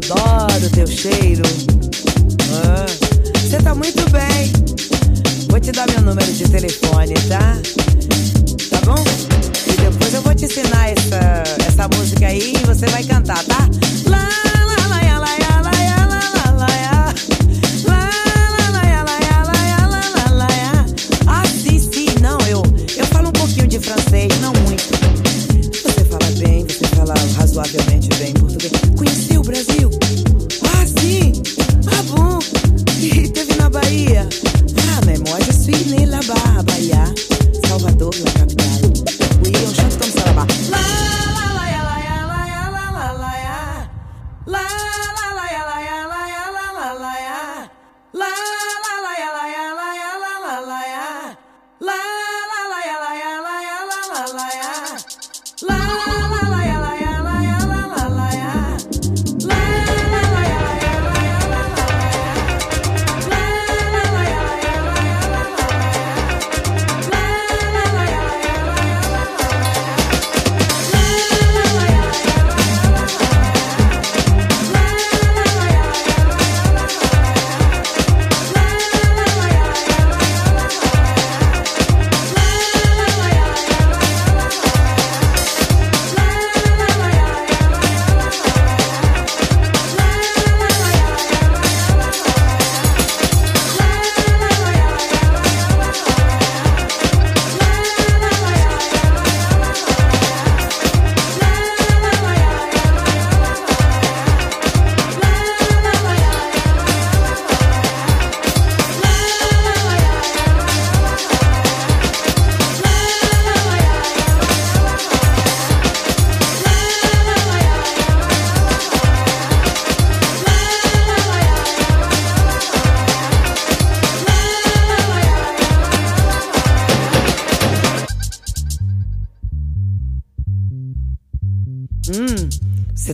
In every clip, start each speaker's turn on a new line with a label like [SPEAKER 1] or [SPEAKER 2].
[SPEAKER 1] adoro teu cheiro. Você ah, tá muito bem. Vou te dar meu número de telefone, tá? Tá bom? E depois eu vou te ensinar essa, essa música aí e você vai cantar, tá? Lá, lá, lá, lá, lá, lá, lá, lá, lá, lá. francês, não muito. Você fala bem, você fala razoavelmente.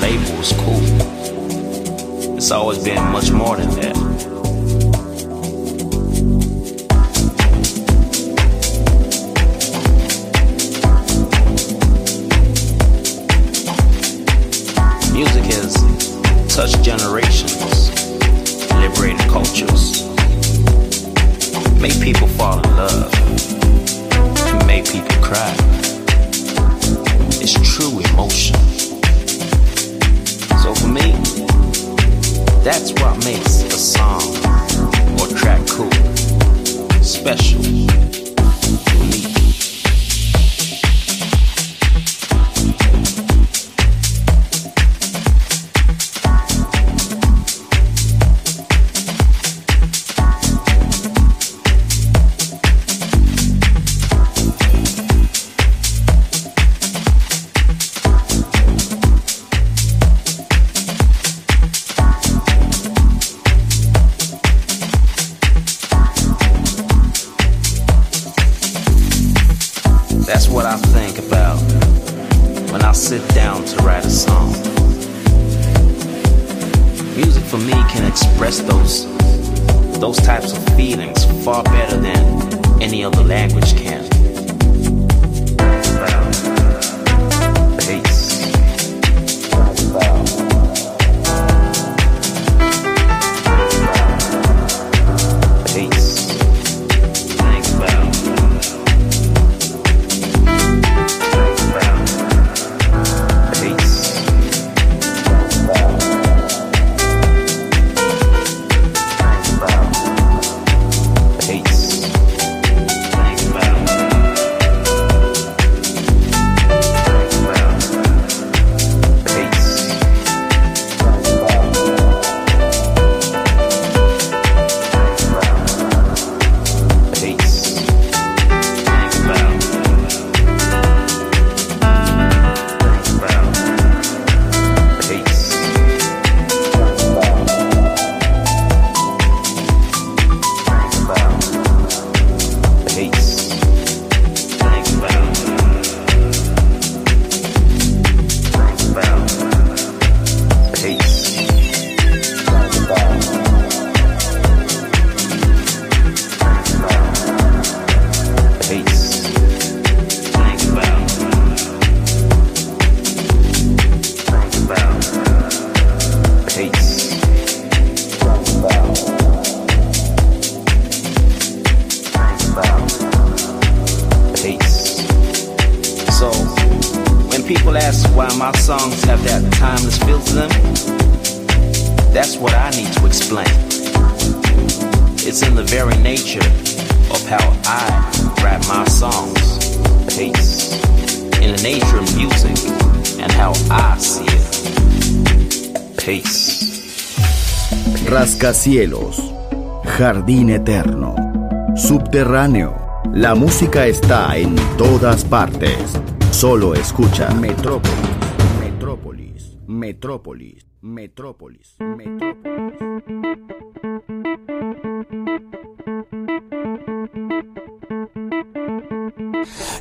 [SPEAKER 2] Label was cool. It's always been much more than that. Music has touched generations, liberated cultures, made people fall in love, made people cry. It's true emotion. For me, that's what makes a song or track cool, special.
[SPEAKER 3] Cielos, jardín eterno, subterráneo. La música está en todas partes. Solo escucha Metrópolis, Metrópolis, Metrópolis, Metrópolis, Metrópolis.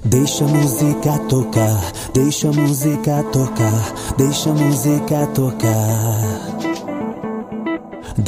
[SPEAKER 4] Deixa a música tocar, deixa a música tocar, deixa a música tocar.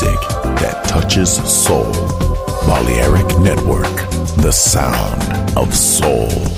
[SPEAKER 5] music that touches
[SPEAKER 6] soul.
[SPEAKER 5] Balearic Network, the sound of soul.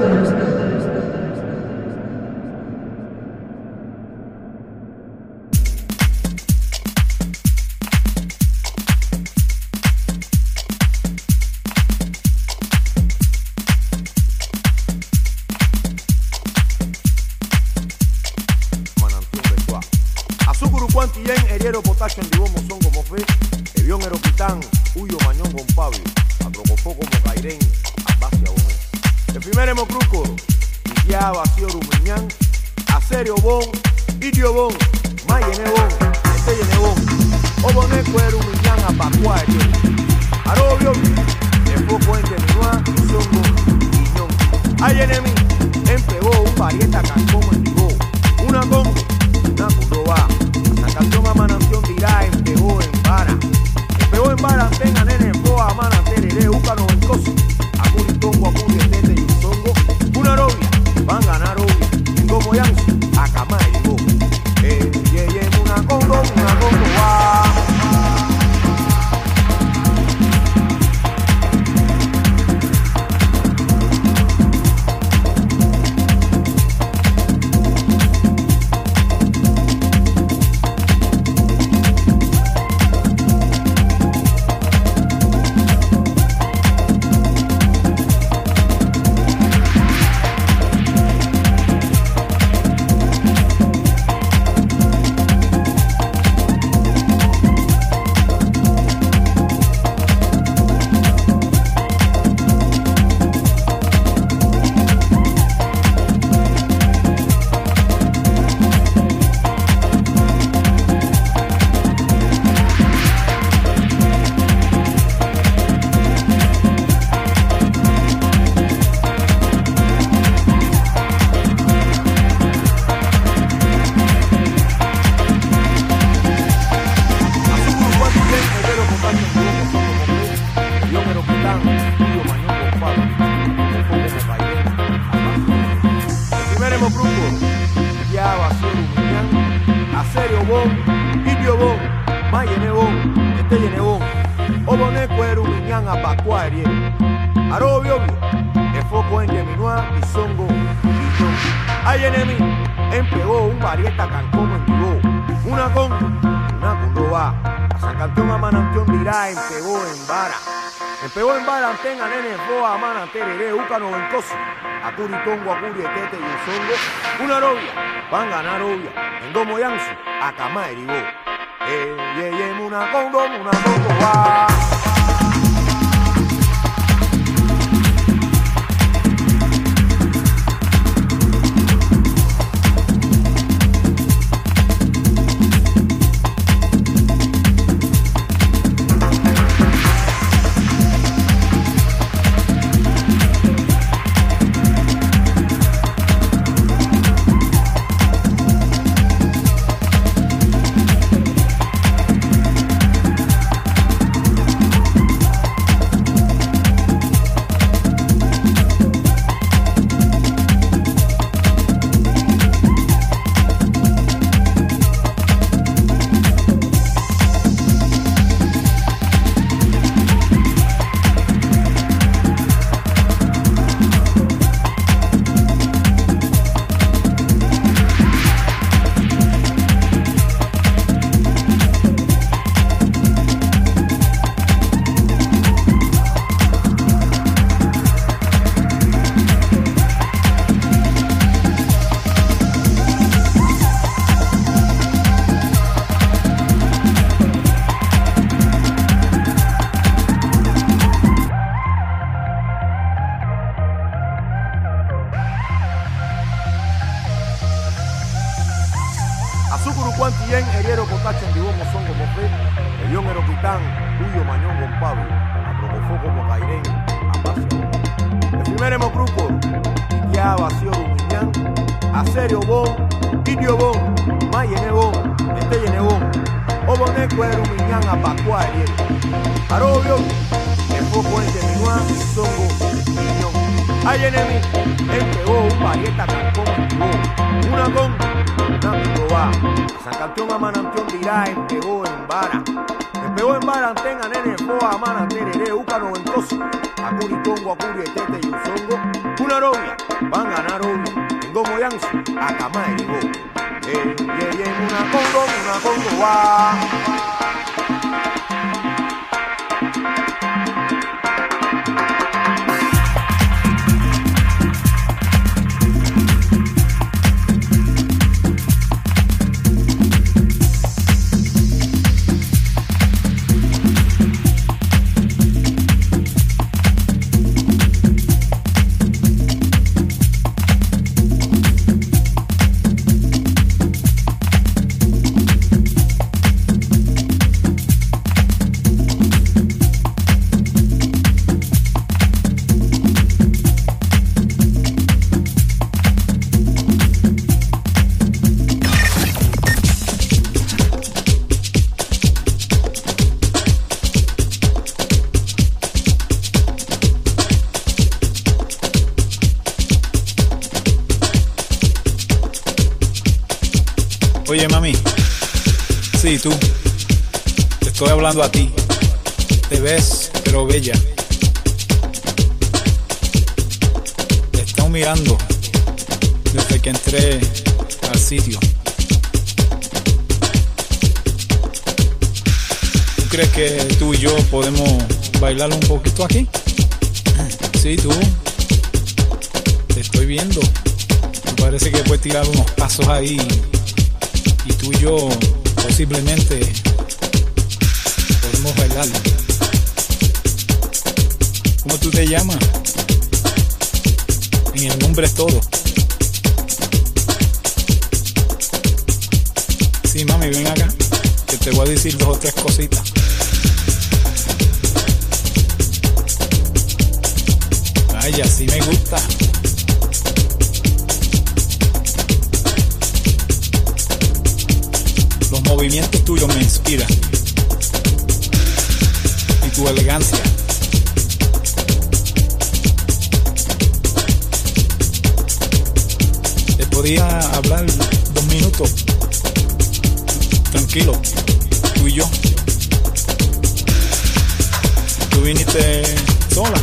[SPEAKER 7] Guerrero, Potasio, Andibón, Mozongo, Mofé, Evión, Eropitán, Huyo, Mañón, Gompavio, Atrocofó, como Cairén, Abbasia, Gómez. El primer Hemocrúcoro, Villá, Vacío, Rumiñán, Acerio, Bon, Idio, Bon, Mayene, Bon, Estelle, Bon, Obone, Cuero, Rumiñán, Apacuá, Arobio, Despo, Puente, Minuá, Zongo, Guiñón. Hay enemigo, empegó un parieta, cancón, tengan el Jan Abakwa Erie. Arobio, Efoko en Yeminua, Isongo, Billón. Hay enemi, empegó un varieta cancomo en Tibó. Una con, una condoba. San Cantón a Manantión dirá, empegó en vara. Empegó en vara, antena, nene, boa, mana, tereré, úcano, vencoso. Acuri, tongo, acuri, etete y usongo. Una novia, van a ganar novia. En domo yansu, acamá erigó. Ey, ey, ey, una congo, una congo, va.
[SPEAKER 8] Mami. Sí, tú. Te estoy hablando a ti. Te ves, pero bella. Te están mirando desde que entré al sitio. ¿Tú crees que tú y yo podemos bailar un poquito aquí? Sí, tú. Te estoy viendo. Parece que puedes tirar unos pasos ahí y tú y yo posiblemente podemos bailar. ¿Cómo tú te llamas? En el nombre todo. Sí, mami, ven acá, que te voy a decir dos o tres cositas. Ay, así me gusta. Los movimientos tuyos me inspiran. Y tu elegancia. Te podía hablar dos minutos. Tranquilo. Tú y yo. Tú viniste sola.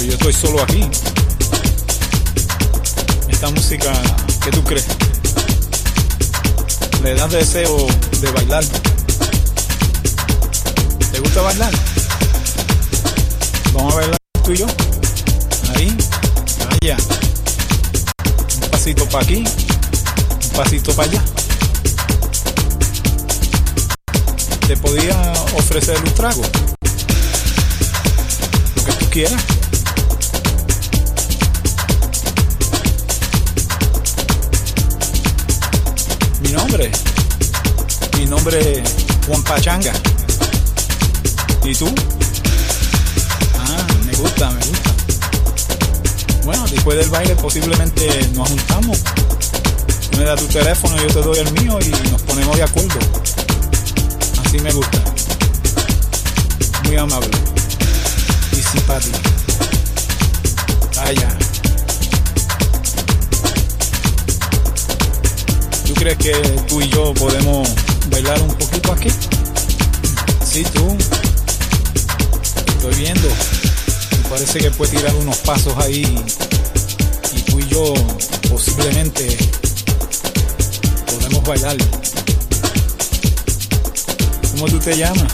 [SPEAKER 8] Y yo estoy solo aquí. Esta música, ¿qué tú crees? Le das deseo de bailar. ¿Te gusta bailar? Vamos a bailar tú y yo. Ahí, allá. Un pasito para aquí, un pasito para allá. Te podía ofrecer un trago. Lo que tú quieras. Mi nombre es Juan Pachanga. ¿Y tú? Ah, me gusta, me gusta. Bueno, después del baile posiblemente nos juntamos. Me das tu teléfono, yo te doy el mío y nos ponemos de acuerdo. Así me gusta. Muy amable y simpático. Vaya. Crees que tú y yo podemos bailar un poquito aquí? Sí, tú. Estoy viendo. Me parece que puedes tirar unos pasos ahí. Y tú y yo posiblemente podemos bailar. ¿Cómo tú te llamas?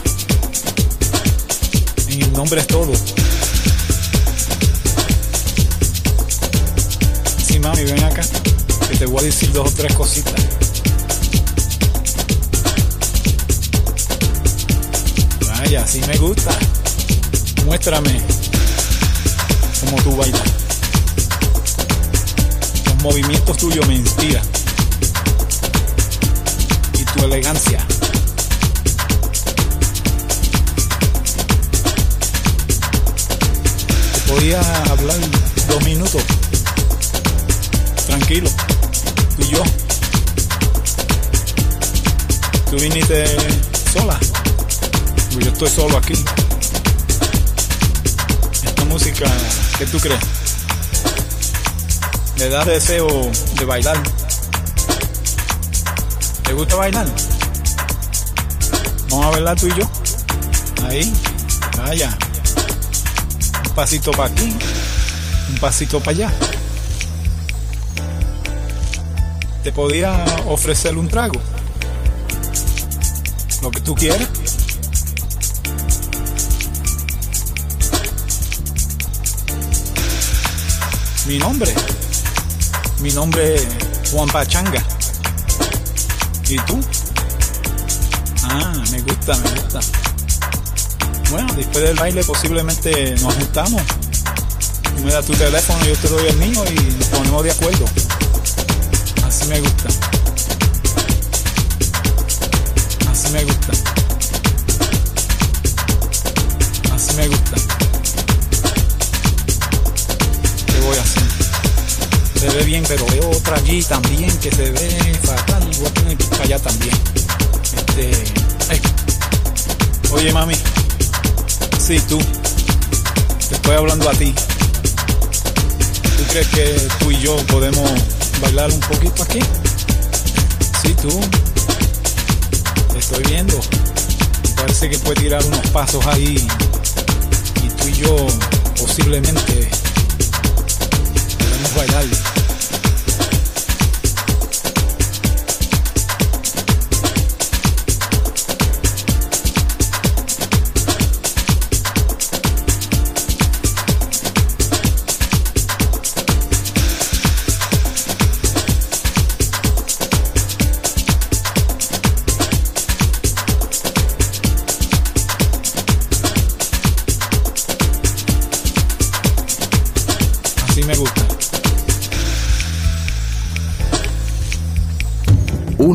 [SPEAKER 8] En el nombre es todo. Sí, mami, ven acá que te voy a decir dos o tres cositas. Vaya, así me gusta. Muéstrame cómo tú bailas. Los movimientos tuyos me inspiran. Y tu elegancia. Te podía hablar dos minutos tranquilo, tú y yo. Tú viniste sola. Yo estoy solo aquí. Esta música, ¿qué tú crees? Me da deseo de bailar. ¿Te gusta bailar? Vamos a bailar tú y yo. Ahí, vaya. Un pasito para aquí, un pasito para allá. Te podía ofrecer un trago. Lo que tú quieras. Mi nombre. Mi nombre es Juan Pachanga. ¿Y tú? Ah, me gusta, me gusta. Bueno, después del baile posiblemente nos juntamos. Tú me das tu teléfono, yo te doy el mío y nos ponemos de acuerdo. Así me gusta. Así me gusta. Bien, pero veo otra allí también que se ve fatal. Tener que para allá también. Este. Oye, mami. Sí, tú. Te estoy hablando a ti. ¿Tú crees que tú y yo podemos bailar un poquito aquí? Sí, tú. Te estoy viendo. Parece que puede tirar unos pasos ahí. Y tú y yo posiblemente podemos bailar.